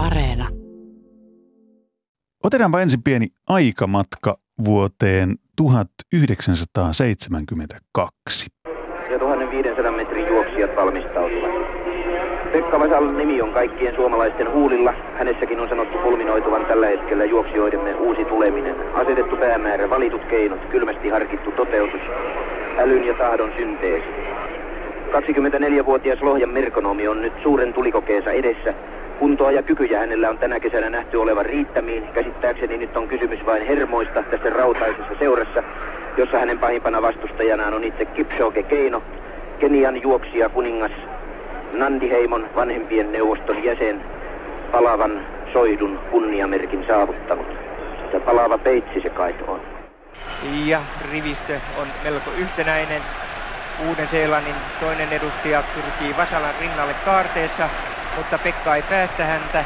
Areena. Otetaanpa ensin pieni aikamatka vuoteen 1972. Ja 1500 metrin juoksijat valmistautuvat. Pekka Vasalon nimi on kaikkien suomalaisten huulilla. Hänessäkin on sanottu kulminoituvan tällä hetkellä juoksijoidemme uusi tuleminen. Asetettu päämäärä, valitut keinot, kylmästi harkittu toteutus, älyn ja tahdon synteesi. 24-vuotias Lohjan merkonomi on nyt suuren tulikokeensa edessä. Kuntoa ja kykyjä hänellä on tänä kesänä nähty olevan riittämiin. Käsittääkseni nyt on kysymys vain hermoista tässä rautaisessa seurassa, jossa hänen pahimpana vastustajanaan on itse Kipchoge Keino, Kenian juoksija kuningas Nandiheimon vanhempien neuvoston jäsen, palavan soidun kunniamerkin saavuttanut. Se palava peitsi se kai on. Ja rivistö on melko yhtenäinen. Uuden-Seelannin toinen edustaja pyrkii Vasalan rinnalle kaarteessa, mutta Pekka ei päästä häntä.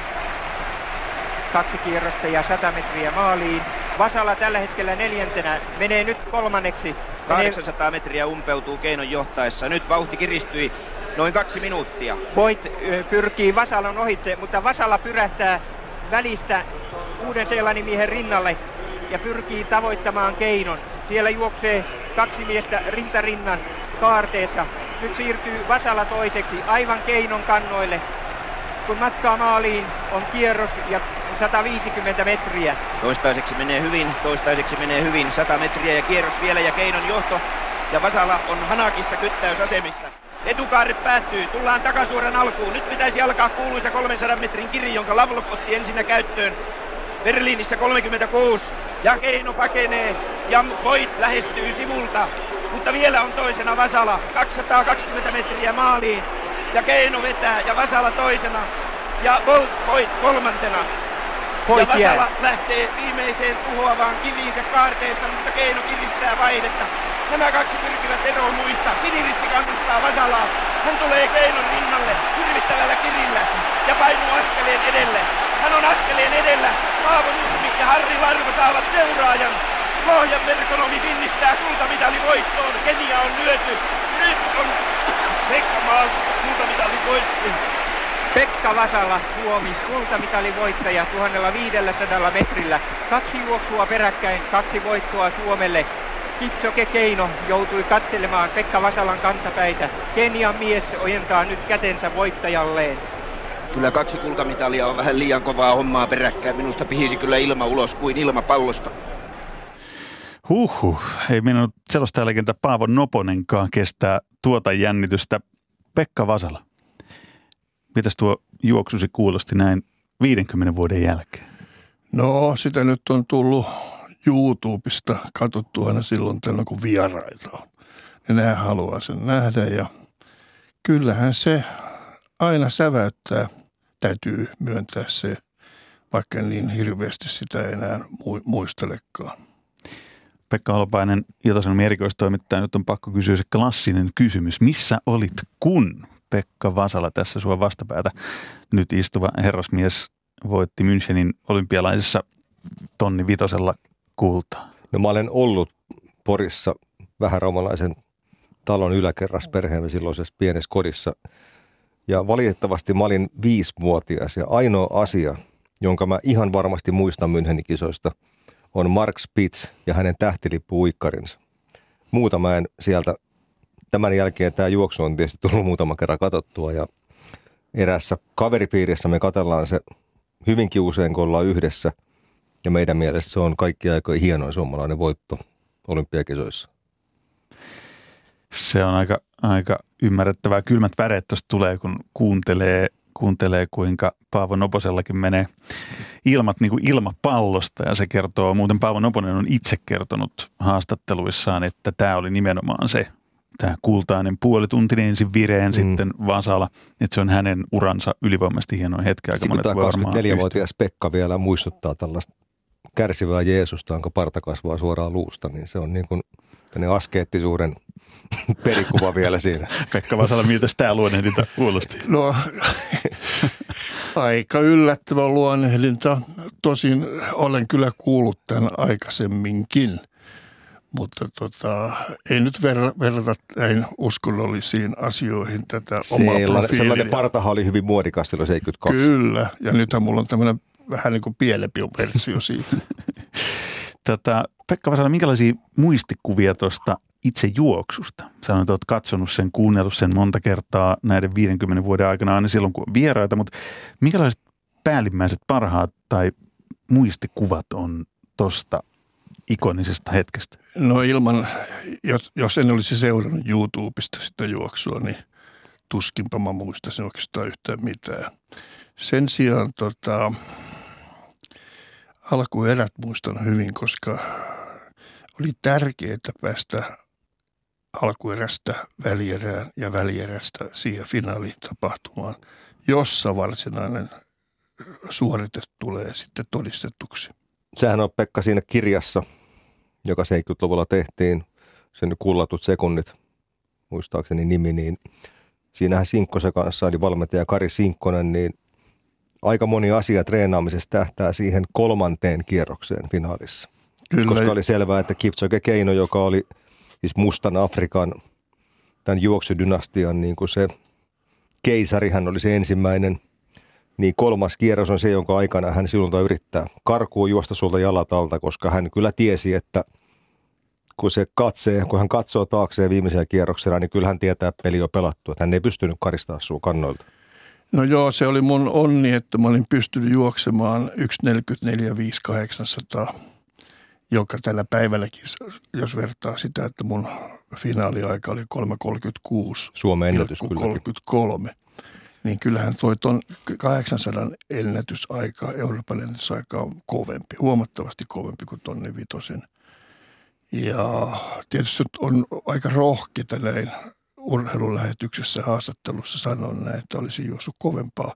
Kaksi kierrosta ja 100 metriä maaliin. Vasala tällä hetkellä neljäntenä menee nyt kolmanneksi. 800 metriä umpeutuu keinon johtaessa. Nyt vauhti kiristyi noin kaksi minuuttia. Voit pyrkii Vasalan ohitse, mutta Vasala pyrähtää välistä Uuden-Seelannin miehen rinnalle ja pyrkii tavoittamaan keinon. Siellä juoksee kaksi miestä rintarinnan kaarteessa. Nyt siirtyy Vasala toiseksi aivan keinon kannoille. Kun matkaa maaliin on kierros ja 150 metriä. Toistaiseksi menee hyvin, toistaiseksi menee hyvin. 100 metriä ja kierros vielä ja keinon johto. Ja Vasala on Hanakissa kyttäysasemissa. Etukaari päättyy, tullaan takasuoran alkuun. Nyt pitäisi alkaa kuuluisa 300 metrin kiri, jonka Lavlok otti ensinnä käyttöön. Berliinissä 36 ja Keino pakenee ja Voit lähestyy sivulta. Mutta vielä on toisena Vasala, 220 metriä maaliin. Ja Keino vetää ja Vasala toisena. Ja Bolt Voit kolmantena. Voit ja Vasala jää. lähtee viimeiseen tuhoavaan kiviinsä kaarteessa, mutta Keino kiristää vaihdetta. Nämä kaksi pyrkivät eroon muista. Siniristi kannustaa Vasalaa. Hän tulee Keinon rinnalle hirvittävällä kirillä ja painuu askeleen edelle. Hän on askeleen edellä. Paavo Nurmi ja Harri Larvo saavat seuraajan. Lohjan merkonomi finnistää kultamitali voittoon. Kenia on lyöty. Nyt on Pekka Maal kultamitali voitto. Pekka Vasala, Suomi, kultamitalin voittaja 1500 metrillä. Kaksi juoksua peräkkäin, kaksi voittoa Suomelle. Kipsoke Keino joutui katselemaan Pekka Vasalan kantapäitä. Kenian mies ojentaa nyt kätensä voittajalleen. Kyllä kaksi kultamitalia on vähän liian kovaa hommaa peräkkäin. Minusta pihisi kyllä ilma ulos kuin ilma pallosta. Huhhuh, ei minun selostajalegenda Paavo Noponenkaan kestää tuota jännitystä. Pekka Vasala, mitäs tuo juoksusi kuulosti näin 50 vuoden jälkeen? No, sitä nyt on tullut YouTubesta katsottu aina silloin kun vieraita on. Ja nämä haluaa sen nähdä ja kyllähän se aina säväyttää, täytyy myöntää se, vaikka niin hirveästi sitä enää mu- muistelekaan. Pekka Holopainen, Ilta-Sanomien erikoistoimittaja, nyt on pakko kysyä se klassinen kysymys. Missä olit, kun Pekka Vasala tässä sua vastapäätä nyt istuva herrasmies voitti Münchenin olympialaisessa tonni vitosella kultaa? No mä olen ollut Porissa vähäraumalaisen talon yläkerras perheemme silloisessa pienessä kodissa. Ja valitettavasti mä olin viisivuotias ja ainoa asia, jonka mä ihan varmasti muistan Münchenin kisoista, on Mark Spitz ja hänen tähtilippu-uikkarinsa. Muuta mä en sieltä, tämän jälkeen tämä juoksu on tietysti tullut muutama kerran katsottua ja erässä kaveripiirissä me katellaan se hyvinkin usein, kun ollaan yhdessä. Ja meidän mielestä se on kaikki aikojen hienoin suomalainen voitto olympiakisoissa. Se on aika, aika ymmärrettävää. Kylmät väreet tuosta tulee, kun kuuntelee, kuuntelee, kuinka Paavo Noposellakin menee ilmat niin kuin ilmapallosta. Ja se kertoo, muuten Paavo Noponen on itse kertonut haastatteluissaan, että tämä oli nimenomaan se, tämä kultainen puolituntinen ensin vireen, mm. sitten Vasala. Että se on hänen uransa ylivoimaisesti hienoin hetki. Aika monet tämä voi varmaan 24-vuotias Pekka vielä muistuttaa tällaista kärsivää Jeesusta, jonka parta kasvaa suoraan luusta, niin se on niin kuin tämmöinen askeettisuuden perikuva vielä siinä. Pekka Vasala, miltä tämä luonnehdinta kuulosti? No, aika yllättävä luonnehdinta. Tosin olen kyllä kuullut tämän aikaisemminkin. Mutta tota, ei nyt verra, verrata näin uskonnollisiin asioihin tätä omaa sellainen, sellainen partaha oli hyvin muodikas silloin 72. Kyllä, ja nythän mulla on tämmöinen vähän niin kuin pielempi versio siitä. Tätä, Pekka Vasala, minkälaisia muistikuvia tuosta itse juoksusta? Sanoit, että olet katsonut sen, kuunnellut sen monta kertaa näiden 50 vuoden aikana aina silloin, kun vieraita, mutta minkälaiset päällimmäiset parhaat tai muistikuvat on tuosta ikonisesta hetkestä? No ilman, jos, jos en olisi seurannut YouTubesta sitä juoksua, niin tuskinpa mä muistaisin oikeastaan yhtään mitään. Sen sijaan tota, alkuerät muistan hyvin, koska oli tärkeää päästä alkuerästä välierään ja välierästä siihen finaalitapahtumaan, jossa varsinainen suorite tulee sitten todistetuksi. Sehän on Pekka siinä kirjassa, joka 70-luvulla tehtiin, sen kullatut sekunnit, muistaakseni nimi, niin siinähän Sinkkosen kanssa, eli valmentaja Kari Sinkkonen, niin aika moni asia treenaamisessa tähtää siihen kolmanteen kierrokseen finaalissa. Kyllä. Koska oli selvää, että Kipchoge Keino, joka oli siis Mustan Afrikan tämän juoksudynastian niin kuin se keisari, hän oli se ensimmäinen, niin kolmas kierros on se, jonka aikana hän silloin yrittää karkuun juosta sulta jalat alta, koska hän kyllä tiesi, että kun se katsee, kun hän katsoo taakseen viimeisellä kierroksella, niin kyllä hän tietää, että peli on pelattu, että hän ei pystynyt karistaa sua kannoilta. No joo, se oli mun onni, että mä olin pystynyt juoksemaan 1.44.5800, joka tällä päivälläkin, jos vertaa sitä, että mun finaaliaika oli 3.36. Suomen ennätys 33. Niin kyllähän toi ton 800 ennätysaika, Euroopan ennätysaika on kovempi, huomattavasti kovempi kuin tonni vitosen. Ja tietysti on aika rohkeita näin urheilulähetyksessä haastattelussa sanon näin, että olisi juossut kovempaa.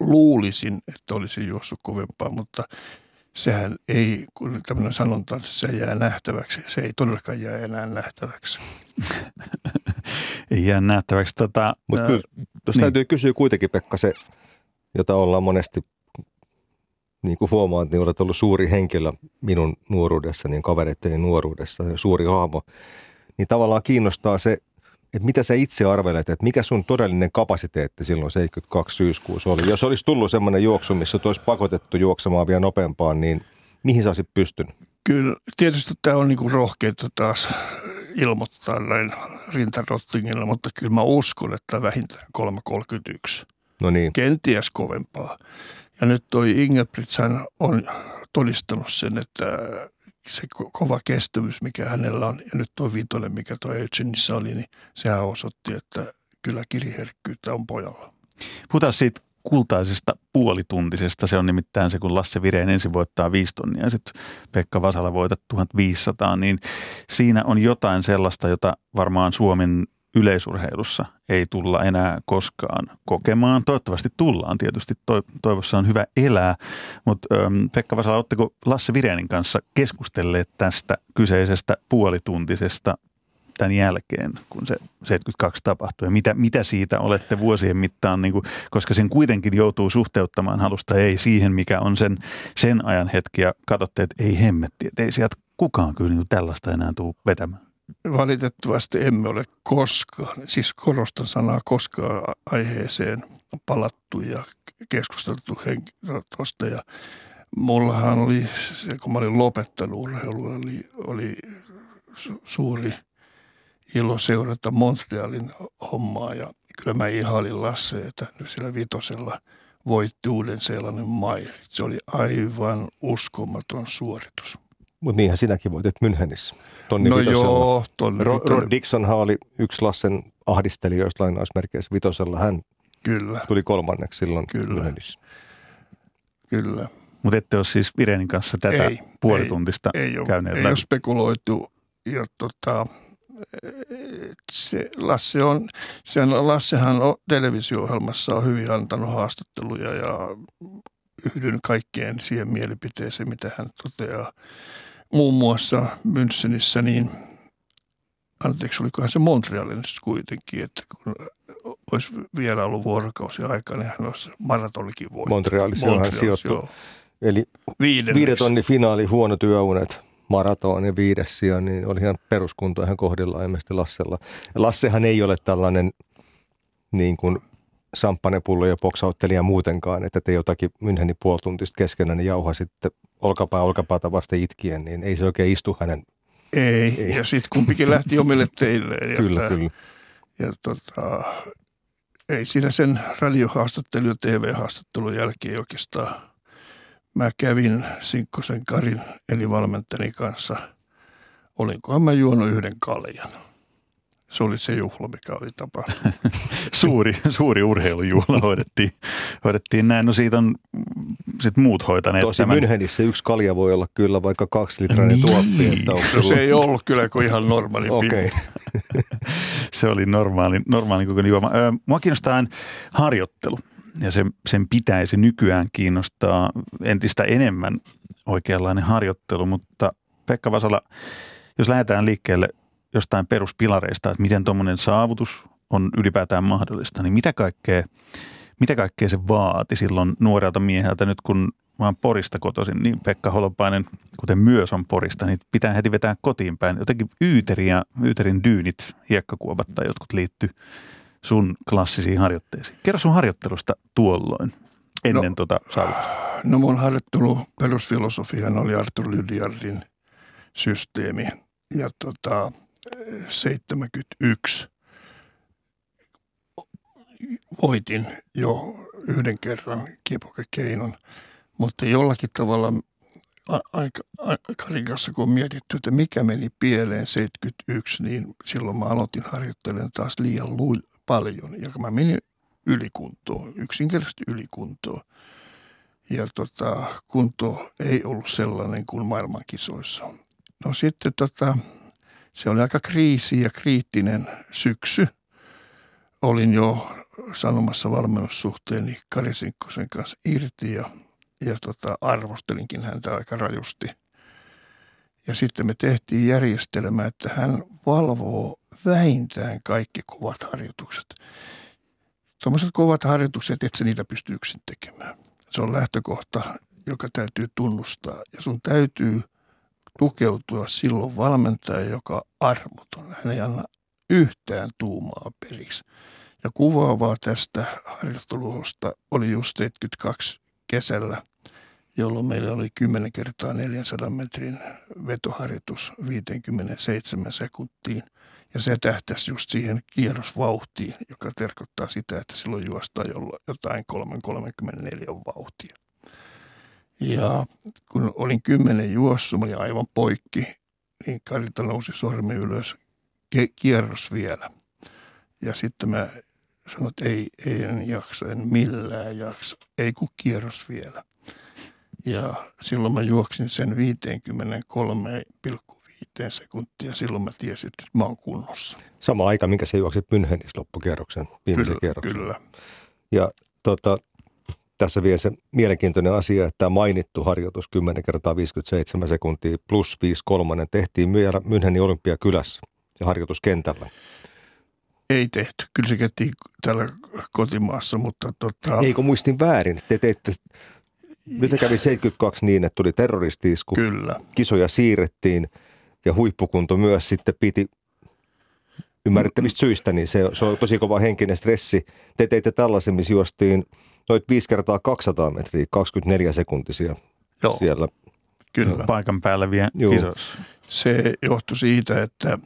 Luulisin, että olisi juossut kovempaa, mutta sehän ei, kun tämmöinen sanonta, se jää nähtäväksi. Se ei todellakaan jää enää nähtäväksi. ei jää nähtäväksi. Tota, Mutta kyllä, jos niin. täytyy kysyä kuitenkin, Pekka, se, jota ollaan monesti niin kuin huomaat, niin olet ollut suuri henkilö minun nuoruudessa, niin kavereitteni nuoruudessa, suuri hahmo. Niin tavallaan kiinnostaa se, että mitä sä itse arvelet, että mikä sun todellinen kapasiteetti silloin 72 syyskuussa oli? Jos olisi tullut semmoinen juoksu, missä olisi pakotettu juoksemaan vielä nopeampaan, niin mihin sä olisit pystynyt? Kyllä, tietysti tämä on niinku rohkeita taas ilmoittaa näin rintarottingilla, mutta kyllä mä uskon, että vähintään 3.31. No niin. Kenties kovempaa. Ja nyt toi Ingebrigtsen on todistanut sen, että se kova kestävyys, mikä hänellä on, ja nyt tuo viitonen, mikä tuo Eugenissa oli, niin sehän osoitti, että kyllä kiriherkkyyttä on pojalla. Puhutaan siitä kultaisesta puolituntisesta. Se on nimittäin se, kun Lasse Vireen ensin voittaa 5 tonnia ja sitten Pekka Vasala voitat 1500, niin siinä on jotain sellaista, jota varmaan Suomen yleisurheilussa ei tulla enää koskaan kokemaan. Toivottavasti tullaan tietysti, toivossa on hyvä elää, mutta ähm, Pekka Vasala, oletteko Lasse Virenin kanssa keskustelleet tästä kyseisestä puolituntisesta tämän jälkeen, kun se 72 tapahtui? Ja mitä, mitä siitä olette vuosien mittaan, niin kuin, koska sen kuitenkin joutuu suhteuttamaan halusta ei siihen, mikä on sen, sen ajan hetki ja katsotte, että ei hemmetti, että ei sieltä kukaan kyllä niin tällaista enää tule vetämään. Valitettavasti emme ole koskaan, siis korostan sanaa koskaan aiheeseen palattu ja keskusteltu tuosta. Ja mullahan oli, kun mä olin lopettanut urheilua, oli, oli suuri ilo seurata Montrealin hommaa ja kyllä mä ihailin Lasse, että nyt siellä vitosella voitti uuden seelannin Maier. Se oli aivan uskomaton suoritus. Mutta niinhän sinäkin voitit Münchenissä. Tonni no vitosella. joo, tonni Ro- Rod Dixonhan oli yksi Lassen ahdistelijoista lainausmerkeissä vitosella. Hän Kyllä. tuli kolmanneksi silloin Kyllä. Münchenissä. Kyllä. Mutta ette ole siis Virenin kanssa tätä ei, puolituntista ei, ei ole, käyneet ei läpi. ole spekuloitu. Ja tota, se Lasse on, sen Lassehan on televisio-ohjelmassa on hyvin antanut haastatteluja ja yhdyn kaikkeen siihen mielipiteeseen, mitä hän toteaa. Muun muassa Münchenissä, niin anteeksi, olikohan se Montrealin kuitenkin, että kun olisi vielä ollut vuorokausi aikaa, niin hän olisi maratonikin voittanut. Montrealissa hän sijoittui. joo. Eli Viidenneksi. viiden tonni finaali, huono työunet. maraton ja viides sija, niin oli ihan peruskunto ihan kohdillaan ilmeisesti Lassella. Lassehan ei ole tällainen niin kuin samppanepullo ja boksauttelija muutenkaan, että te jotakin Münchenin puolituntista keskenään niin jauha sitten olkapää olkapäätä vasta itkien, niin ei se oikein istu hänen. Ei, ei. ja sitten kumpikin lähti omille teilleen. kyllä, ja kyllä. Ja tota, ei siinä sen radiohaastattelu ja TV-haastattelun jälkeen oikeastaan. Mä kävin Sinkkosen Karin, eli valmentajani kanssa. Olinkohan mä juonut yhden kaljan se oli se juhla, mikä oli tapahtunut. suuri, suuri urheilujuhla hoidettiin, hoidettiin näin. No siitä on sit muut hoitaneet Tosi tämän. Münchenissä yksi kalja voi olla kyllä vaikka kaksi litrainen niin. tuoppi. Että no, se ei ollut kyllä kuin ihan normaali okay. Se oli normaali, normaali koko juoma. Mua kiinnostaa harjoittelu ja sen, sen pitäisi nykyään kiinnostaa entistä enemmän oikeanlainen harjoittelu, mutta Pekka Vasala, jos lähdetään liikkeelle jostain peruspilareista, että miten tuommoinen saavutus on ylipäätään mahdollista, niin mitä kaikkea, mitä kaikkea se vaati silloin nuorelta mieheltä nyt, kun mä oon Porista kotoisin, niin Pekka Holopainen, kuten myös on Porista, niin pitää heti vetää kotiin päin. Jotenkin Yyteri ja Yyterin dyynit, hiekkakuopat tai jotkut liitty sun klassisiin harjoitteisiin. Kerro sun harjoittelusta tuolloin, ennen no, tota saavutusta. No mun harjoittelu perusfilosofian oli Arthur Lydiardin systeemi. Ja tota, 71 voitin jo yhden kerran kiepokekeinon, mutta jollakin tavalla aika, karikassa, kun on mietitty, että mikä meni pieleen 71, niin silloin mä aloitin harjoittelemaan taas liian lu- paljon ja mä menin ylikuntoon, yksinkertaisesti ylikuntoon. Ja tota, kunto ei ollut sellainen kuin maailmankisoissa. No sitten tota, se oli aika kriisi ja kriittinen syksy. Olin jo sanomassa valmennussuhteeni Kari Sinkkosen kanssa irti ja, ja tota, arvostelinkin häntä aika rajusti. Ja sitten me tehtiin järjestelmä, että hän valvoo vähintään kaikki kovat harjoitukset. Tuommoiset kovat harjoitukset, että se niitä pystyy yksin tekemään. Se on lähtökohta, joka täytyy tunnustaa. Ja sun täytyy – tukeutua silloin valmentaja, joka armoton. Hän ei anna yhtään tuumaa periksi. Ja kuvaavaa tästä harjoitteluhosta oli just 72 kesällä, jolloin meillä oli 10 kertaa 400 metrin vetoharjoitus 57 sekuntiin. Ja se tähtäisi just siihen kierrosvauhtiin, joka tarkoittaa sitä, että silloin juostaan jotain 334 vauhtia. Ja kun olin kymmenen juossut, mä olin aivan poikki, niin Karita nousi sormi ylös, kierros vielä. Ja sitten mä sanoin, että ei, ei en jaksa, en millään jaksa, ei kun kierros vielä. Ja silloin mä juoksin sen 53,5 sekuntia. Silloin mä tiesin, että mä oon kunnossa. Sama aika, minkä se juoksit Münchenissä loppukierroksen, viimeisen kyllä, kierroksen. Kyllä. Ja tota, tässä vielä se mielenkiintoinen asia, että tämä mainittu harjoitus 10 kertaa 57 sekuntia plus 5 kolmannen tehtiin Münchenin olympiakylässä ja harjoituskentällä. Ei tehty. Kyllä se tehtiin täällä kotimaassa, mutta tota... Eikö muistin väärin? Te teitte, nyt kävi 72 niin, että tuli terroristiisku. Kyllä. Kisoja siirrettiin ja huippukunto myös sitten piti ymmärrettävistä syistä, niin se, se on tosi kova henkinen stressi. Te teitte tällaisen, missä juostiin noit 5 kertaa 200 metriä, 24 sekuntisia Joo. siellä. Kyllä. Paikan päällä vielä kisoissa. Se johtui siitä, että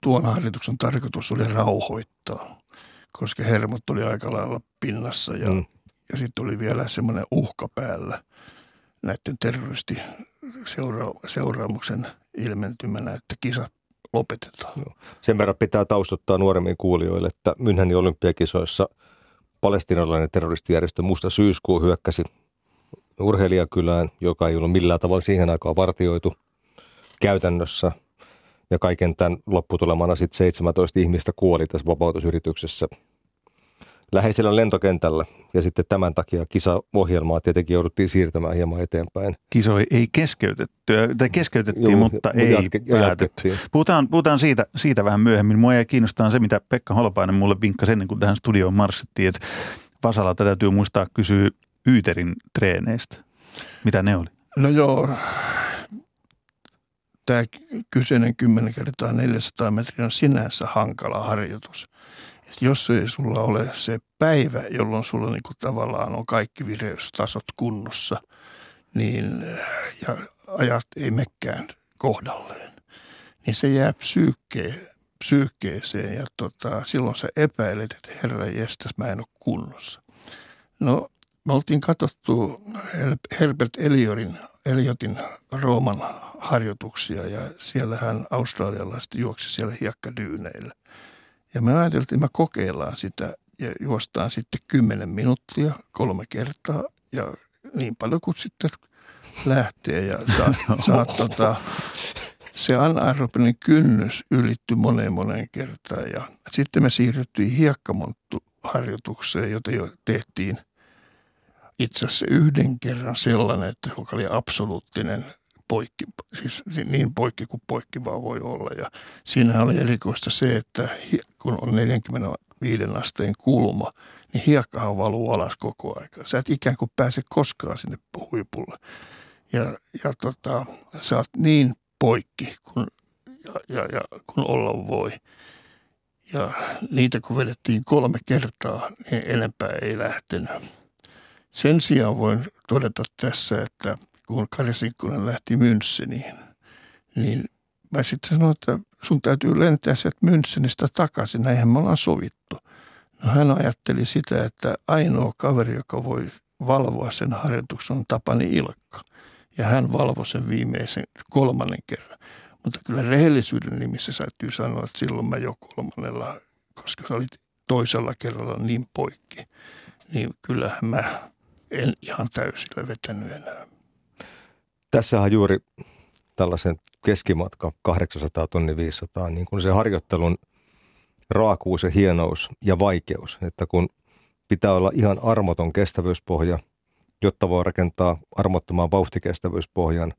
tuon harjoituksen tarkoitus oli rauhoittaa, koska hermot oli aika lailla pinnassa ja, mm. ja sitten oli vielä semmoinen uhka päällä näiden terroristi seuraamuksen ilmentymänä, että kisat lopetetaan. Joo. Sen verran pitää taustottaa nuoremmin kuulijoille, että Münchenin olympiakisoissa palestinalainen terroristijärjestö Musta syyskuu hyökkäsi urheilijakylään, joka ei ollut millään tavalla siihen aikaan vartioitu käytännössä. Ja kaiken tämän lopputulemana sitten 17 ihmistä kuoli tässä vapautusyrityksessä läheisellä lentokentällä. Ja sitten tämän takia kisaohjelmaa tietenkin jouduttiin siirtämään hieman eteenpäin. Kiso ei keskeytetty, tai keskeytettiin, Juu, mutta ei jatke, päätetty. Puhutaan, puhutaan siitä, siitä vähän myöhemmin. Mua ei kiinnostaa se, mitä Pekka Holopainen mulle vinkkasi ennen kuin tähän studioon marssittiin, että Vasalalta täytyy muistaa kysyä Yyterin treeneistä. Mitä ne oli? No joo, tämä kyseinen 10 kertaa 400 metriä on sinänsä hankala harjoitus. Jos ei sulla ole se päivä, jolloin sulla niinku tavallaan on kaikki vireystasot kunnossa, niin, ja ajat ei mekään kohdalleen, niin se jää psyykkeen, psyykkeeseen ja tota, silloin sä epäilet, että herra jestas, mä en ole kunnossa. No, me oltiin katsottu Herbert Eliorin, Eliotin Rooman harjoituksia ja siellä hän australialaiset juoksi siellä hiekkadyyneillä. Ja me ajateltiin, että me kokeillaan sitä ja juostaan sitten 10 minuuttia kolme kertaa ja niin paljon kuin sitten lähtee. Ja saa, saa tota, se anaerobinen kynnys ylitty moneen moneen kertaan. Ja sitten me siirryttiin hiekkamonttuharjoitukseen, jota jo tehtiin itse asiassa yhden kerran sellainen, että joka oli absoluuttinen poikki, siis niin poikki kuin poikki vaan voi olla. Ja siinä oli erikoista se, että kun on 45 asteen kulma, niin hiekkahan valuu alas koko aika. Sä et ikään kuin pääse koskaan sinne huipulle. Ja, ja tota, sä oot niin poikki kun, ja, ja, ja, kun olla voi. Ja niitä kun vedettiin kolme kertaa, niin enempää ei lähtenyt. Sen sijaan voin todeta tässä, että kun Kari Sinkkunen lähti Müncheniin, niin mä sitten sanoin, että sun täytyy lentää sieltä Münchenistä takaisin, näinhän me ollaan sovittu. No hän ajatteli sitä, että ainoa kaveri, joka voi valvoa sen harjoituksen on Tapani Ilkka. Ja hän valvoi sen viimeisen kolmannen kerran. Mutta kyllä rehellisyyden nimissä täytyy sanoa, että silloin mä jo kolmannella, koska sä olit toisella kerralla niin poikki, niin kyllähän mä en ihan täysillä vetänyt enää. Tässä on juuri tällaisen keskimatka 800 tonni 500, niin kuin se harjoittelun raakuus ja hienous ja vaikeus, että kun pitää olla ihan armoton kestävyyspohja, jotta voi rakentaa armottoman vauhtikestävyyspohjan.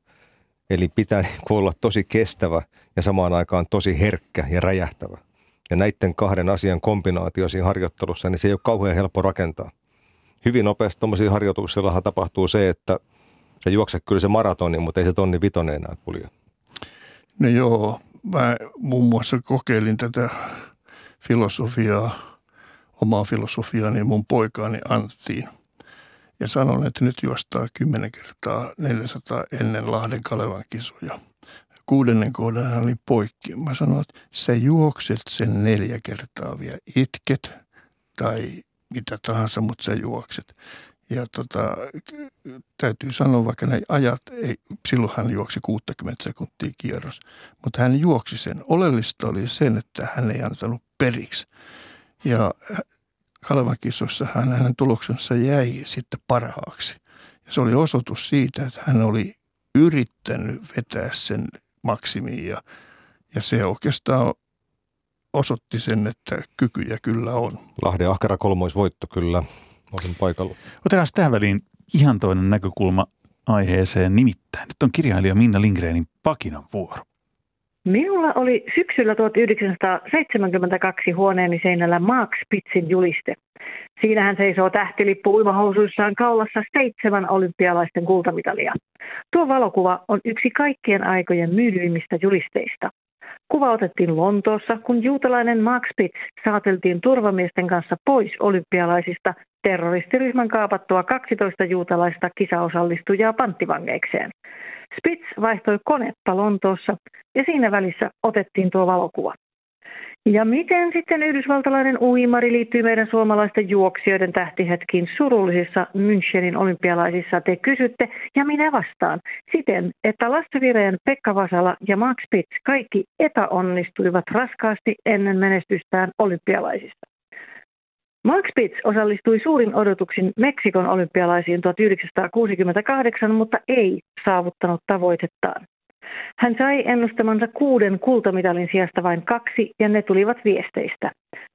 Eli pitää niin olla tosi kestävä ja samaan aikaan tosi herkkä ja räjähtävä. Ja näiden kahden asian kombinaatio siinä harjoittelussa, niin se ei ole kauhean helppo rakentaa. Hyvin nopeasti tuommoisia harjoituksillahan tapahtuu se, että se juokse kyllä se maratoni, mutta ei se tonni vitonen enää kulje. No joo, mä muun muassa kokeilin tätä filosofiaa, omaa filosofiaani mun poikaani Anttiin. Ja sanon, että nyt juostaa 10 kertaa 400 ennen Lahden Kalevan kisoja. Kuudennen kohdan oli poikki. Mä sanoin, että sä juokset sen neljä kertaa vielä. Itket tai mitä tahansa, mutta sä juokset. Ja tota, täytyy sanoa, vaikka ne ajat, ei, silloin hän juoksi 60 sekuntia kierros, mutta hän juoksi sen. Oleellista oli sen, että hän ei antanut periksi. Ja Kalevan kisossa hän, hänen tuloksensa jäi sitten parhaaksi. Ja se oli osoitus siitä, että hän oli yrittänyt vetää sen maksimiin ja, ja se oikeastaan osoitti sen, että kykyjä kyllä on. Lahden ahkera kolmoisvoitto kyllä olin paikalla. Otetaan tähän väliin ihan toinen näkökulma aiheeseen. Nimittäin nyt on kirjailija Minna Lindgrenin Pakinan vuoro. Minulla oli syksyllä 1972 huoneeni seinällä Mark Spitzin juliste. Siinä hän seisoo tähtilippu uimahousuissaan kaulassa seitsemän olympialaisten kultamitalia. Tuo valokuva on yksi kaikkien aikojen myydyimmistä julisteista. Kuva otettiin Lontoossa, kun juutalainen Mark Spitz saateltiin turvamiesten kanssa pois olympialaisista terroristiryhmän kaapattua 12 juutalaista kisaosallistujaa panttivangeikseen. Spitz vaihtoi konetta Lontoossa ja siinä välissä otettiin tuo valokuva. Ja miten sitten yhdysvaltalainen uimari liittyy meidän suomalaisten juoksijoiden tähtihetkiin surullisissa Münchenin olympialaisissa, te kysytte, ja minä vastaan. Siten, että Lasse Vireen, Pekka Vasala ja Max Spitz kaikki epäonnistuivat raskaasti ennen menestystään olympialaisissa. Mark Spitz osallistui suurin odotuksin Meksikon olympialaisiin 1968, mutta ei saavuttanut tavoitettaan. Hän sai ennustamansa kuuden kultamitalin sijasta vain kaksi ja ne tulivat viesteistä.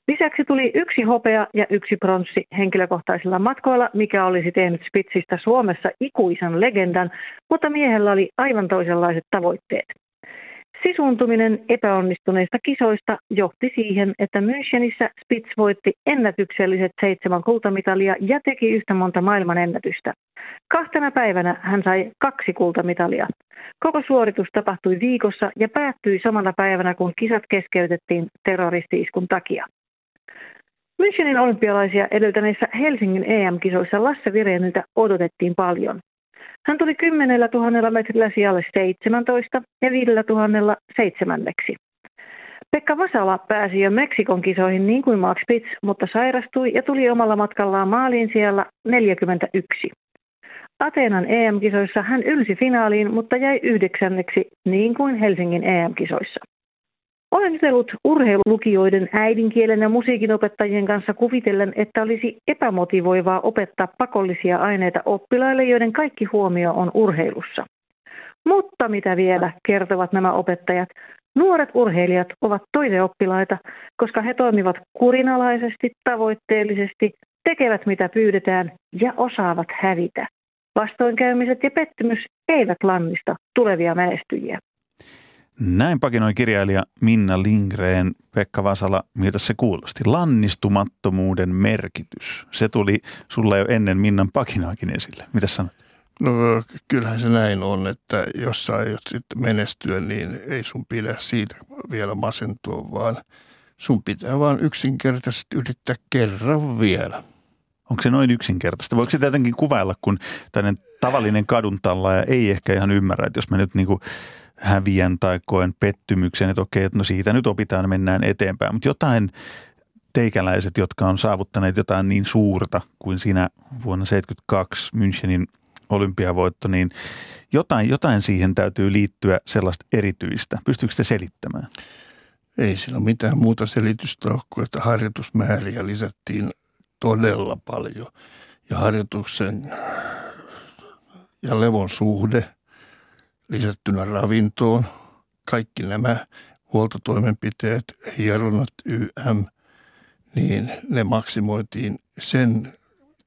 Lisäksi tuli yksi hopea ja yksi pronssi henkilökohtaisilla matkoilla, mikä olisi tehnyt Spitzistä Suomessa ikuisen legendan, mutta miehellä oli aivan toisenlaiset tavoitteet. Sisuuntuminen epäonnistuneista kisoista johti siihen, että Münchenissä Spitz voitti ennätykselliset seitsemän kultamitalia ja teki yhtä monta maailmanennätystä. Kahtena päivänä hän sai kaksi kultamitalia. Koko suoritus tapahtui viikossa ja päättyi samana päivänä, kun kisat keskeytettiin terroristiiskun takia. Münchenin olympialaisia edeltäneissä Helsingin EM-kisoissa Lasse Vireniltä odotettiin paljon. Hän tuli 10 000 metrillä sijalle 17 ja 5 000 seitsemänneksi. Pekka Vasala pääsi jo Meksikon kisoihin niin kuin Max Spitz, mutta sairastui ja tuli omalla matkallaan maaliin siellä 41. Ateenan EM-kisoissa hän ylsi finaaliin, mutta jäi yhdeksänneksi niin kuin Helsingin EM-kisoissa. Olen jutellut urheilulukijoiden äidinkielen ja musiikinopettajien kanssa kuvitellen, että olisi epämotivoivaa opettaa pakollisia aineita oppilaille, joiden kaikki huomio on urheilussa. Mutta mitä vielä, kertovat nämä opettajat, nuoret urheilijat ovat toiseoppilaita, koska he toimivat kurinalaisesti, tavoitteellisesti, tekevät mitä pyydetään ja osaavat hävitä. Vastoinkäymiset ja pettymys eivät lannista tulevia menestyjiä. Näin pakinoi kirjailija Minna Lindgren, Pekka Vasala, miltä se kuulosti. Lannistumattomuuden merkitys. Se tuli sulle jo ennen Minnan pakinaakin esille. Mitä sanot? No kyllähän se näin on, että jos sä aiot sitten menestyä, niin ei sun pidä siitä vielä masentua, vaan sun pitää vaan yksinkertaisesti yrittää kerran vielä. Onko se noin yksinkertaista? Voiko se jotenkin kuvailla, kun tämmöinen tavallinen ja ei ehkä ihan ymmärrä, että jos mä nyt niin kuin häviän tai koen pettymyksen, että okei, no siitä nyt opitaan mennään eteenpäin. Mutta jotain teikäläiset, jotka on saavuttaneet jotain niin suurta kuin siinä vuonna 1972 Münchenin olympiavoitto, niin jotain, jotain siihen täytyy liittyä sellaista erityistä. Pystyykö te selittämään? Ei sillä mitään muuta selitystä ole kuin, että harjoitusmääriä lisättiin todella paljon. Ja harjoituksen ja levon suhde – lisättynä ravintoon. Kaikki nämä huoltotoimenpiteet, hieronnat, YM, niin ne maksimoitiin sen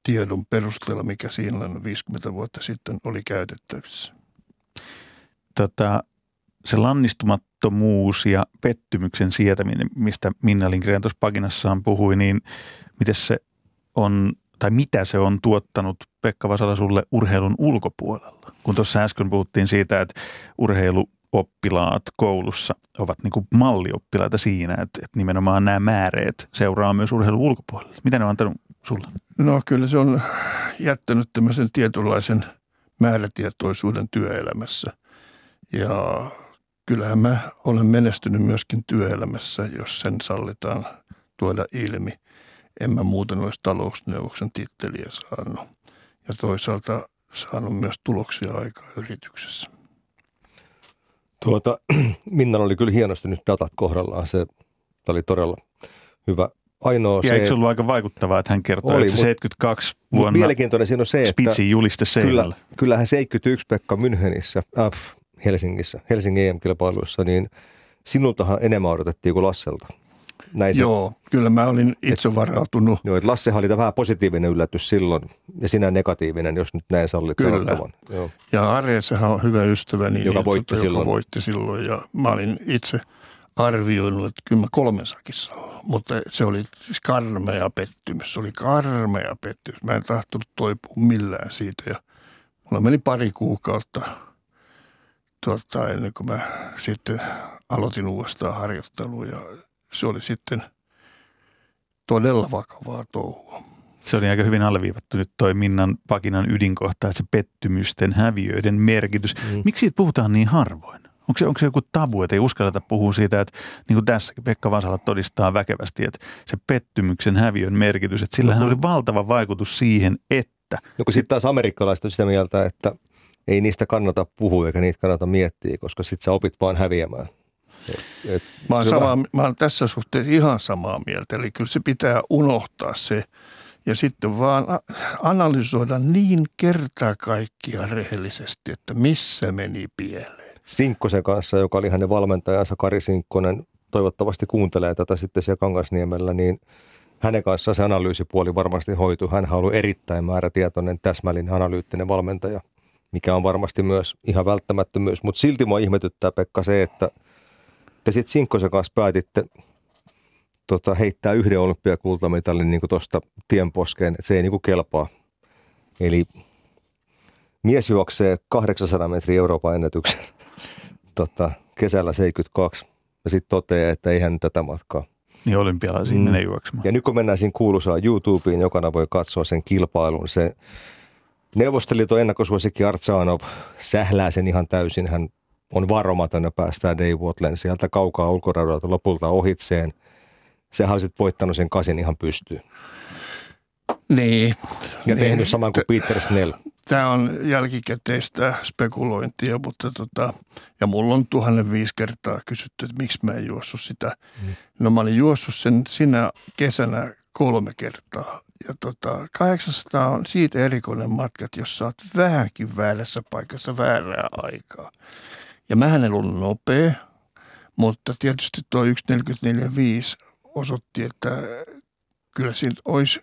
tiedon perusteella, mikä siinä 50 vuotta sitten oli käytettävissä. Tota, se lannistumattomuus ja pettymyksen sietäminen, mistä Minna Lindgren tuossa paginassaan puhui, niin miten se on, tai mitä se on tuottanut Pekka Vasala sulle urheilun ulkopuolella? Kun tuossa äsken puhuttiin siitä, että urheiluoppilaat koulussa ovat niin kuin mallioppilaita siinä, että, että nimenomaan nämä määreet seuraa myös urheilun ulkopuolella. Mitä ne on antanut sulle? No kyllä se on jättänyt tämmöisen tietynlaisen määrätietoisuuden työelämässä. Ja kyllähän mä olen menestynyt myöskin työelämässä, jos sen sallitaan tuoda ilmi. En mä muuten olisi talousneuvoksen titteliä saanut. Ja toisaalta saanut myös tuloksia aikaa yrityksessä. Tuota, Minna oli kyllä hienosti nyt datat kohdallaan. Se oli todella hyvä. Ainoa ja se, eikö se ollut aika vaikuttavaa, että hän kertoi, oli, että se 72 vuonna mielenkiintoinen siinä on se, että Spitsin juliste kyllä, kyllähän 71 Pekka Münchenissä, äh, Helsingissä, Helsingin EM-kilpailuissa, niin sinultahan enemmän odotettiin kuin Lasselta. Näin se, Joo, kyllä mä olin itse et, varautunut. Joo, että Lasse oli vähän positiivinen yllätys silloin ja sinä negatiivinen, jos nyt näin sallit Kyllä. Sanottavan. Joo. Ja Arjesehan on hyvä ystäväni, joka, niin, voitti, tota, silloin. joka voitti silloin. Ja mä olin itse arvioinut, että kyllä mä kolmen sakissa on. Mutta se oli siis karmea pettymys. Se oli karmea pettymys. Mä en tahtonut toipua millään siitä. Ja mulla meni pari kuukautta tuota, ennen kuin mä sitten aloitin uudestaan harjoittelua. Ja se oli sitten todella vakavaa touhua. Se oli aika hyvin alleviivattu nyt toi Minnan Pakinan ydinkohta, että se pettymysten, häviöiden merkitys. Mm. Miksi siitä puhutaan niin harvoin? Onko se, onko se joku tabu, että ei uskalleta puhua siitä, että niin kuin tässäkin Pekka Vasala todistaa väkevästi, että se pettymyksen häviön merkitys, että sillä mm-hmm. oli valtava vaikutus siihen, että... No kun sitten taas amerikkalaiset on sitä mieltä, että ei niistä kannata puhua eikä niitä kannata miettiä, koska sitten sä opit vaan häviämään. Et, et mä, oon sama, mä oon tässä suhteessa ihan samaa mieltä. Eli kyllä se pitää unohtaa se ja sitten vaan analysoida niin kertaa kaikkia rehellisesti, että missä meni pieleen. Sinkkosen kanssa, joka oli hänen valmentajansa Kari Sinkkonen, toivottavasti kuuntelee tätä sitten siellä Kangasniemellä, niin hänen kanssaan se analyysipuoli varmasti hoituu. Hän on ollut erittäin määrätietoinen, täsmällinen, analyyttinen valmentaja, mikä on varmasti myös ihan välttämättömyys. Mutta silti mua ihmetyttää Pekka se, että – Te sitten Sinkkosen kanssa päätitte tota, heittää yhden olympiakultamitalin niin tuosta tienposkeen, että se ei niin kuin kelpaa. Eli mies juoksee 800 metriä Euroopan ennätyksen tota, kesällä 72 ja sitten toteaa, että ei hän tätä matkaa. Niin olympialaisiin mm. ne juoksemaan. Ja nyt kun mennään siinä kuuluisaan YouTubeen, jokana voi katsoa sen kilpailun, se Neuvostoliiton ennakkosuosikki Artsaanov sählää sen ihan täysin. Hän on varomaton ja päästään Dave Watlen sieltä kaukaa ulkoradalta lopulta ohitseen. Sehän olisi voittanut sen kasin ihan pystyyn. Niin. Ja niin. tehnyt saman kuin Peter Snell. Tämä on jälkikäteistä spekulointia, mutta tota, ja mulla on tuhannen viisi kertaa kysytty, että miksi mä en juossut sitä. Mm. No mä olin juossut sen sinä kesänä kolme kertaa. Ja tota, 800 on siitä erikoinen matka, että jos sä oot vähänkin väärässä paikassa väärää aikaa. Ja mä en ollut nopea, mutta tietysti tuo 1.44.5 osoitti, että kyllä siinä olisi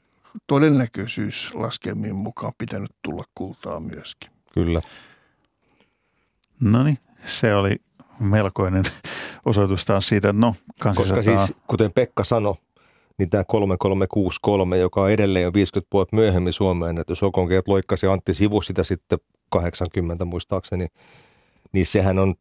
todennäköisyys laskemien mukaan pitänyt tulla kultaa myöskin. Kyllä. No niin, se oli melkoinen osoitus taas siitä, että no, Koska siis, kuten Pekka sanoi, niin tämä 3363, joka on edelleen jo 50 vuotta myöhemmin Suomeen ennätys, Okonkeet loikkasi Antti Sivu sitä sitten 80 muistaakseni, niin sehän on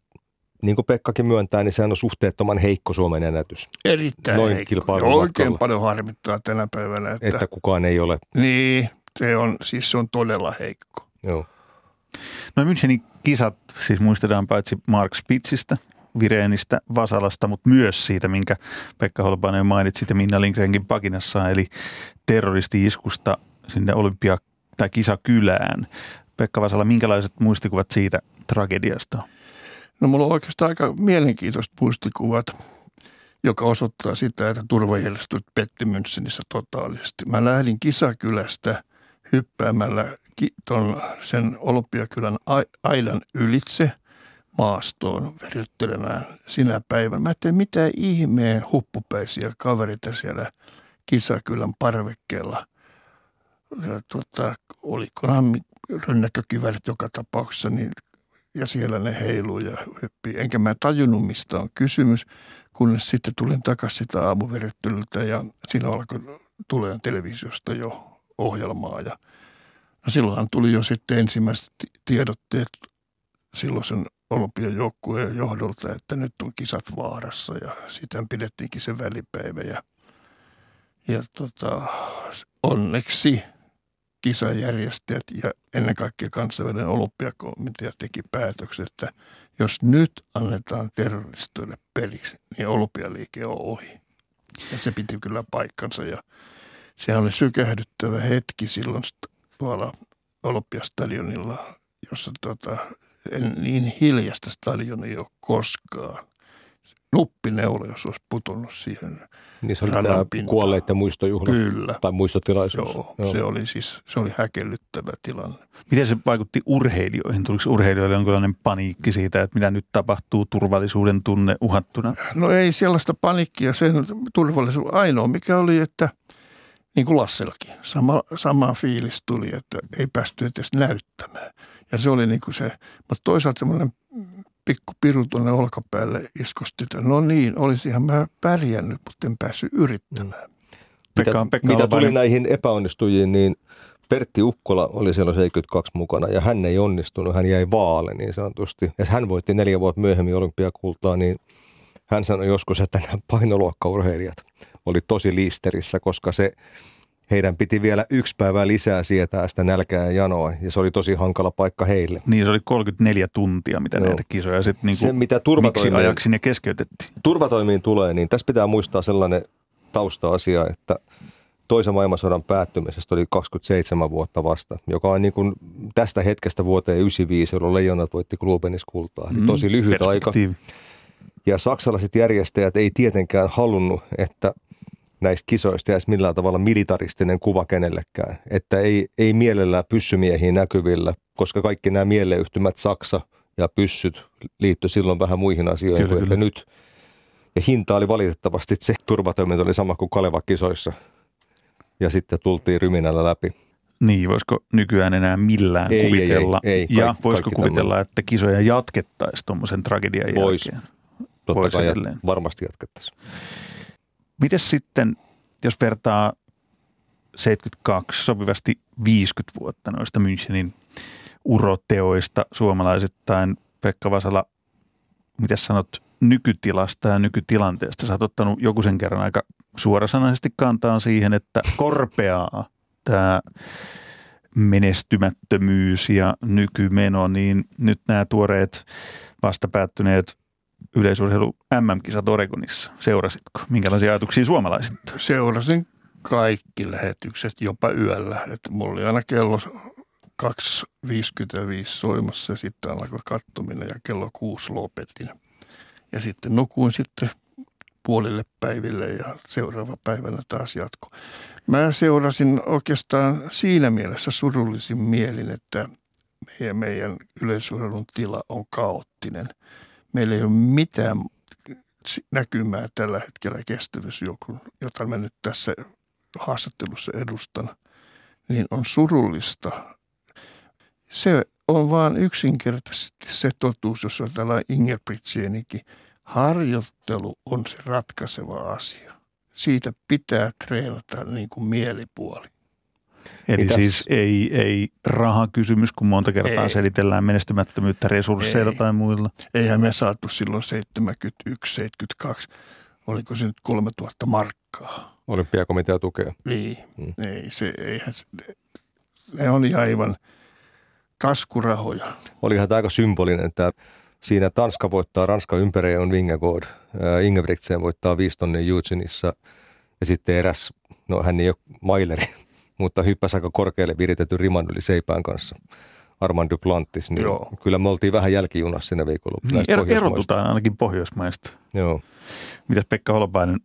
niin kuin Pekkakin myöntää, niin sehän on suhteettoman heikko Suomen ennätys. Erittäin Noin heikko. Oikein paljon harmittaa tänä päivänä. Että, että kukaan ei ole. Niin, se on, siis se on todella heikko. Joo. No Münchenin kisat, siis muistetaan paitsi Mark Spitzistä, Vireenistä, Vasalasta, mutta myös siitä, minkä Pekka Holpanen mainitsi ja Minna Lindgrenkin pakinassa, eli terroristi-iskusta sinne olympia- tai kisakylään. Pekka Vasala, minkälaiset muistikuvat siitä tragediasta No mulla on oikeastaan aika mielenkiintoiset muistikuvat, joka osoittaa sitä, että turvajärjestöt petti Münchenissä totaalisesti. Mä lähdin kisakylästä hyppäämällä ton, sen olympiakylän aidan ylitse maastoon verryttelemään sinä päivänä. Mä tein mitä ihmeen huppupäisiä kaverita siellä kisakylän parvekkeella. Tota, olikohan rynnäkkökivärit joka tapauksessa, niin ja siellä ne heiluu ja hyppii. Enkä mä tajunnut, mistä on kysymys, kunnes sitten tulin takaisin sitä aamuveryttelyltä ja siinä alkoi tulee televisiosta jo ohjelmaa. Ja no silloinhan tuli jo sitten ensimmäiset tiedotteet silloisen olympiajoukkueen johdolta, että nyt on kisat vaarassa ja sitä pidettiinkin se välipäivä. Ja, ja tota, onneksi – kisajärjestäjät ja ennen kaikkea kansainvälinen olympiakomitea teki päätöksen, että jos nyt annetaan terroristoille periksi, niin olympialiike on ohi. Ja se piti kyllä paikkansa ja sehän oli sykähdyttävä hetki silloin tuolla Olympiastadionilla, jossa tota, en niin hiljasta stadionia ole koskaan nuppineula, jos olisi putonut siihen Niin se oli tämä kuolleiden muistojuhla Kyllä. tai muistotilaisuus. Joo, Joo, se oli siis se oli häkellyttävä tilanne. Miten se vaikutti urheilijoihin? Tuliko urheilijoille jonkinlainen paniikki siitä, että mitä nyt tapahtuu, turvallisuuden tunne uhattuna? No ei sellaista paniikkia, sen turvallisuus. Ainoa mikä oli, että niin kuin Lassellakin, sama, sama fiilis tuli, että ei päästy edes näyttämään. Ja se oli niin kuin se, mutta toisaalta semmoinen pikku piru tuonne olkapäälle iskosti, että no niin, olisihan mä pärjännyt, mutta en päässyt yrittämään. Pekka, mitä, Pekka mitä tuli näihin epäonnistujiin, niin Pertti Ukkola oli siellä 72 mukana ja hän ei onnistunut, hän jäi vaale niin sanotusti. Ja hän voitti neljä vuotta myöhemmin olympiakultaa, niin hän sanoi joskus, että nämä painoluokkaurheilijat oli tosi liisterissä, koska se heidän piti vielä yksi päivä lisää sietää sitä nälkää ja janoa, ja se oli tosi hankala paikka heille. Niin, se oli 34 tuntia, mitä Joo. näitä kisoja sitten niin se, mitä miksi ajaksi ne keskeytettiin. Turvatoimiin tulee, niin tässä pitää muistaa sellainen tausta-asia, että toisen maailmansodan päättymisestä oli 27 vuotta vasta, joka on niin kuin tästä hetkestä vuoteen 95, jolloin Leijonat voitti Glubenis kultaa. Mm, tosi lyhyt aika. Ja saksalaiset järjestäjät ei tietenkään halunnut, että näistä kisoista jäisi millään tavalla militaristinen kuva kenellekään. Että ei, ei mielellään pyssymiehiä näkyvillä, koska kaikki nämä mieleyhtymät Saksa ja pyssyt liittyi silloin vähän muihin asioihin kyllä, kyllä. nyt. Ja hinta oli valitettavasti se turvatoiminta oli sama kuin Kaleva kisoissa. Ja sitten tultiin ryminällä läpi. Niin, voisiko nykyään enää millään ei, kuvitella? Ei, ei, ei, ja voisiko kuvitella, tämmöinen. että kisoja jatkettaisiin tuommoisen tragedian Vois. jälkeen? Totta voisi kai edelleen. varmasti jatkettaisiin. Mites sitten, jos vertaa 72 sopivasti 50 vuotta noista Münchenin uroteoista suomalaisittain, Pekka Vasala, mitä sanot nykytilasta ja nykytilanteesta? Sä oot ottanut joku sen kerran aika suorasanaisesti kantaa siihen, että korpeaa tämä menestymättömyys ja nykymeno, niin nyt nämä tuoreet vasta päättyneet yleisurheilu MM-kisat Oregonissa. Seurasitko? Minkälaisia ajatuksia suomalaisit? Seurasin kaikki lähetykset jopa yöllä. Että mulla oli aina kello 2.55 soimassa ja sitten alkoi kattominen ja kello 6 lopetin. Ja sitten nukuin sitten puolille päiville ja seuraava päivänä taas jatko. Mä seurasin oikeastaan siinä mielessä surullisin mielin, että meidän, meidän yleisurheilun tila on kaoottinen. Meillä ei ole mitään näkymää tällä hetkellä kestävyysjoukun, jota mä nyt tässä haastattelussa edustan, niin on surullista. Se on vaan yksinkertaisesti se totuus, jos on tällainen Ingebrigtsenikin. Harjoittelu on se ratkaiseva asia. Siitä pitää treenata niin kuin mielipuoli. Eli Mitäs? siis ei, ei rahakysymys, kun monta kertaa Ei. selitellään menestymättömyyttä resursseilla Ei. tai muilla. Eihän me saatu silloin 71-72, oliko se nyt 3000 markkaa. Olympiakomitea tukee. Niin, Mm. ei se, eihän se, ne on aivan taskurahoja. Olihan tämä aika symbolinen, että siinä Tanska voittaa Ranska ympäri on Vingegård. Ää, Ingebrigtsen voittaa viisi tonnia Eugeneissa ja sitten eräs, no hän ei ole maileri, mutta hyppäsi aika korkealle viritetyn riman yli seipään kanssa. Armand Duplantis, niin Joo. kyllä me oltiin vähän jälkijunassa siinä viikonloppuna. Niin, er, erotutaan ainakin Pohjoismaista. Joo. Mitäs Pekka Holopainen,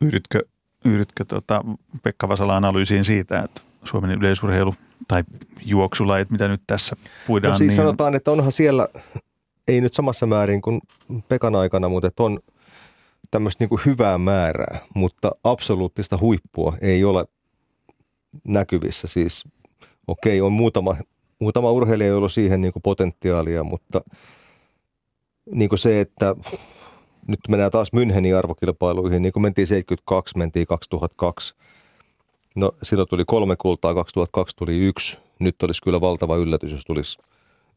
yhdytkö, yhdytkö tota Pekka Vasala analyysiin siitä, että Suomen yleisurheilu tai juoksulajit, mitä nyt tässä puidaan, No siis niin sanotaan, että onhan siellä, ei nyt samassa määrin kuin Pekan aikana, mutta että on tämmöistä niin hyvää määrää, mutta absoluuttista huippua ei ole näkyvissä. Siis okei, on muutama, muutama urheilija, jolla on siihen niin potentiaalia, mutta niin se, että nyt mennään taas Münchenin arvokilpailuihin, niin kuin mentiin 72, mentiin 2002. No silloin tuli kolme kultaa, 2002 tuli yksi. Nyt olisi kyllä valtava yllätys, jos tulisi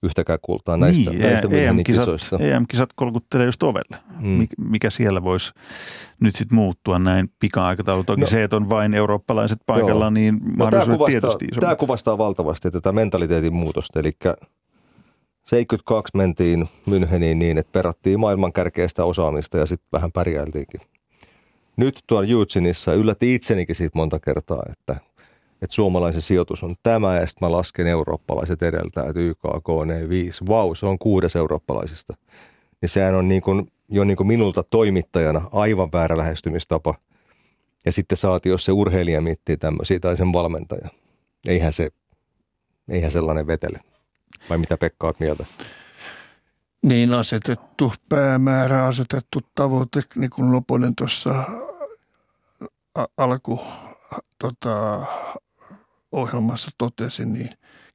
yhtäkään kultaa näistä, niin, näistä EM-kisat, kisoista. EM-kisat kolkuttelee just ovelle. Mm. Mikä siellä voisi nyt sitten muuttua näin pika-aikataulu? Toki No. se, että on vain eurooppalaiset paikalla, Joo. niin No, tämä, kuvastaa, tietysti isommat. tämä kuvastaa valtavasti tätä mentaliteetin muutosta. Eli 72 mentiin Müncheniin niin, että perattiin maailman kärkeästä osaamista ja sitten vähän pärjäiltiinkin. Nyt tuon Eugenissa yllätti itsenikin siitä monta kertaa, että, että suomalaisen sijoitus on tämä ja sitten mä lasken eurooppalaiset edeltä, että YKK on 5. Vau, se on kuudes eurooppalaisista. Niin sehän on niin kuin, jo niin kuin minulta toimittajana aivan väärä lähestymistapa. Ja sitten saati, jos se urheilija miettii tämmöisiä tai sen valmentaja. Eihän se, eihän sellainen vetele. Vai mitä Pekka oot mieltä? Niin asetettu päämäärä, asetettu tavoite, niin kuin Loponen tuossa alku tota, ohjelmassa totesi, niin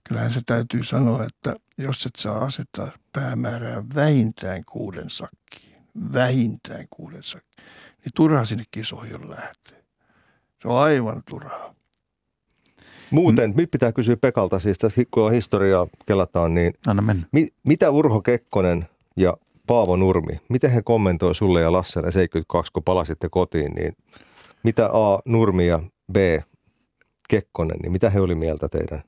kyllähän se täytyy sanoa, että jos et saa asettaa päämäärää vähintään kuuden sakkiin, vähintään kuuden sakkiin, niin turhaa sinne kisoihin on lähteä. Se on aivan turhaa. Muuten, nyt pitää kysyä Pekalta, siis tässä kun historiaa kelataan, niin Anna mennä. mi, mitä Urho Kekkonen ja Paavo Nurmi, miten he kommentoi sulle ja Lasselle 72, kun palasitte kotiin, niin mitä A. Nurmi ja B. Kekkonen, niin mitä he oli mieltä teidän?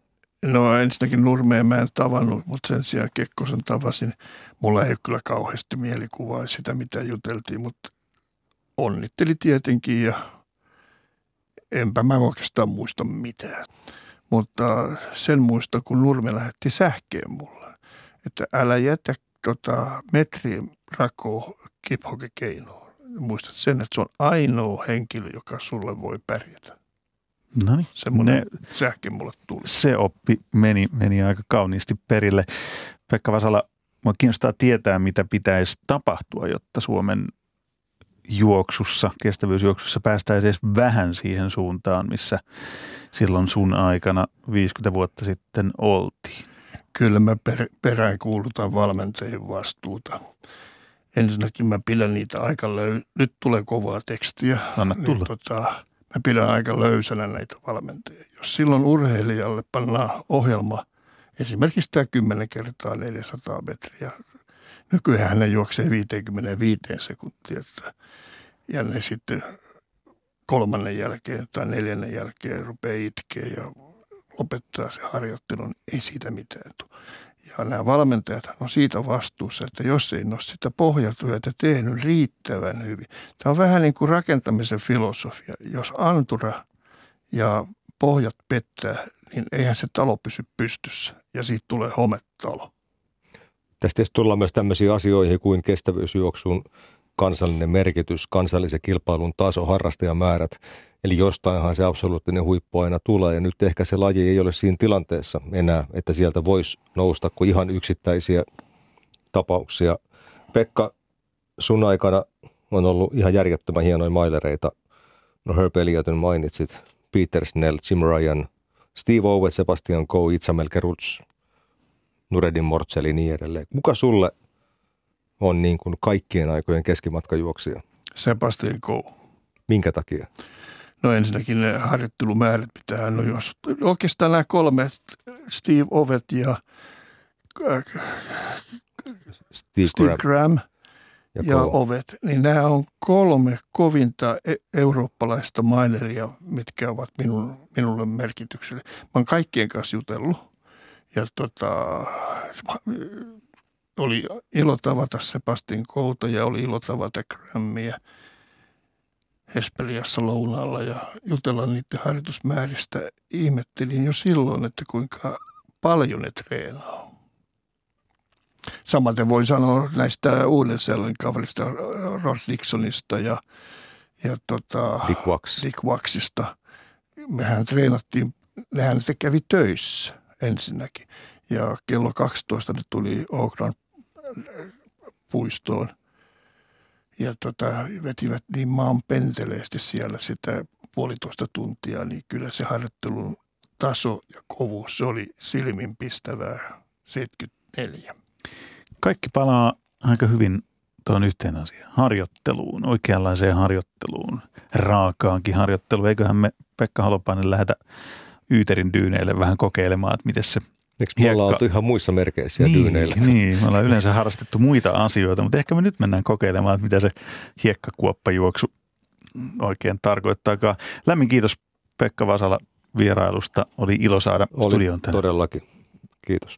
No ensinnäkin Nurmeen mä en tavannut, mutta sen sijaan Kekkosen tavasin. Mulla ei ole kyllä kauheasti mielikuvaa sitä, mitä juteltiin, mutta onnitteli tietenkin ja enpä mä oikeastaan muista mitään. Mutta sen muista, kun Nurme lähetti sähkeen mulle, että älä jätä tota, metrien rakoa kiphokekeinoon. Muistat sen, että se on ainoa henkilö, joka sulle voi pärjätä. No niin, Semmoinen ne, sähke mulle tuli. se oppi meni, meni aika kauniisti perille. Pekka Vasala, mua kiinnostaa tietää, mitä pitäisi tapahtua, jotta Suomen juoksussa, kestävyysjuoksussa päästäisiin edes vähän siihen suuntaan, missä silloin sun aikana 50 vuotta sitten oltiin. Kyllä mä per, perään kuulutan valmentajien vastuuta. ensinnäkin mä pidän niitä aika löy- Nyt tulee kovaa tekstiä. Anna Niin, tulla. tota, mä pidän aika löysänä näitä valmentajia. Jos silloin urheilijalle pannaan ohjelma, esimerkiksi tämä 10 kertaa 400 metriä, nykyään ne juoksee 55 sekuntia, että, ja ne sitten kolmannen jälkeen tai neljännen jälkeen rupeaa itkeä ja lopettaa se harjoittelun, ei siitä mitään tule. Ja nämä valmentajat on siitä vastuussa, että jos ei ole sitä pohjatyötä tehnyt riittävän hyvin. Tämä on vähän niin kuin rakentamisen filosofia. Jos antura ja pohjat pettää, niin eihän se talo pysy pystyssä ja siitä tulee hometalo. Tästä tullaan myös tämmöisiin asioihin kuin kestävyysjuoksun kansallinen merkitys, kansallisen kilpailun taso, harrastajamäärät. Eli jostainhan se absoluuttinen huippu aina tulee ja nyt ehkä se laji ei ole siinä tilanteessa enää, että sieltä voisi nousta kuin ihan yksittäisiä tapauksia. Pekka, sun aikana on ollut ihan järjettömän hienoja mailereita. No Herb Elliotin mainitsit, Peter Snell, Jim Ryan, Steve Owen, Sebastian Coe, Itsamel Keruts, Nuredin Mortseli niin edelleen. Kuka sulle on niin kuin kaikkien aikojen keskimatkajuoksija? Sebastian Coe. Minkä takia? No ensinnäkin ne harjoittelumäärät pitää hän on jos, oikeastaan nämä kolme, Steve Ovet ja äh, Steve, Steve Graham Graham ja, ja. Ovet, niin nämä on kolme kovinta e- eurooppalaista maineria, mitkä ovat minun, minulle merkitykselle. Mä oon kaikkien kanssa jutellut ja tota, oli ilo tavata Sebastian Kouta ja oli ilo tavata Grammia Hesperiassa lounaalla ja jutella niiden harjoitusmääristä. Ihmettelin jo silloin, että kuinka paljon ne treenaa. Samaten voi sanoa näistä uuden sellainen kaverista, Ross Dixonista ja, ja tota, Dick Wax. Dick Waxista. Mehän treenattiin, nehän sitten kävi töissä ensinnäkin. Ja kello 12 ne tuli Oakland puistoon ja tota, vetivät niin maan penteleesti siellä sitä puolitoista tuntia, niin kyllä se harjoittelun taso ja kovuus, oli silminpistävää 74. Kaikki palaa aika hyvin tuon yhteen asiaan. Harjoitteluun, oikeanlaiseen harjoitteluun, raakaankin harjoitteluun. Eiköhän me Pekka Holopainen lähetä Yyterin dyyneille vähän kokeilemaan, että miten se Eikö me ollaan hiekka- oltu ihan muissa merkeissä niin, dyyneillä? Niin, me ollaan yleensä harrastettu muita asioita, mutta ehkä me nyt mennään kokeilemaan, että mitä se hiekkakuoppajuoksu oikein tarkoittaakaan. Lämmin kiitos Pekka Vasala vierailusta. Oli ilo saada Oli studioon tänään. todellakin. Kiitos.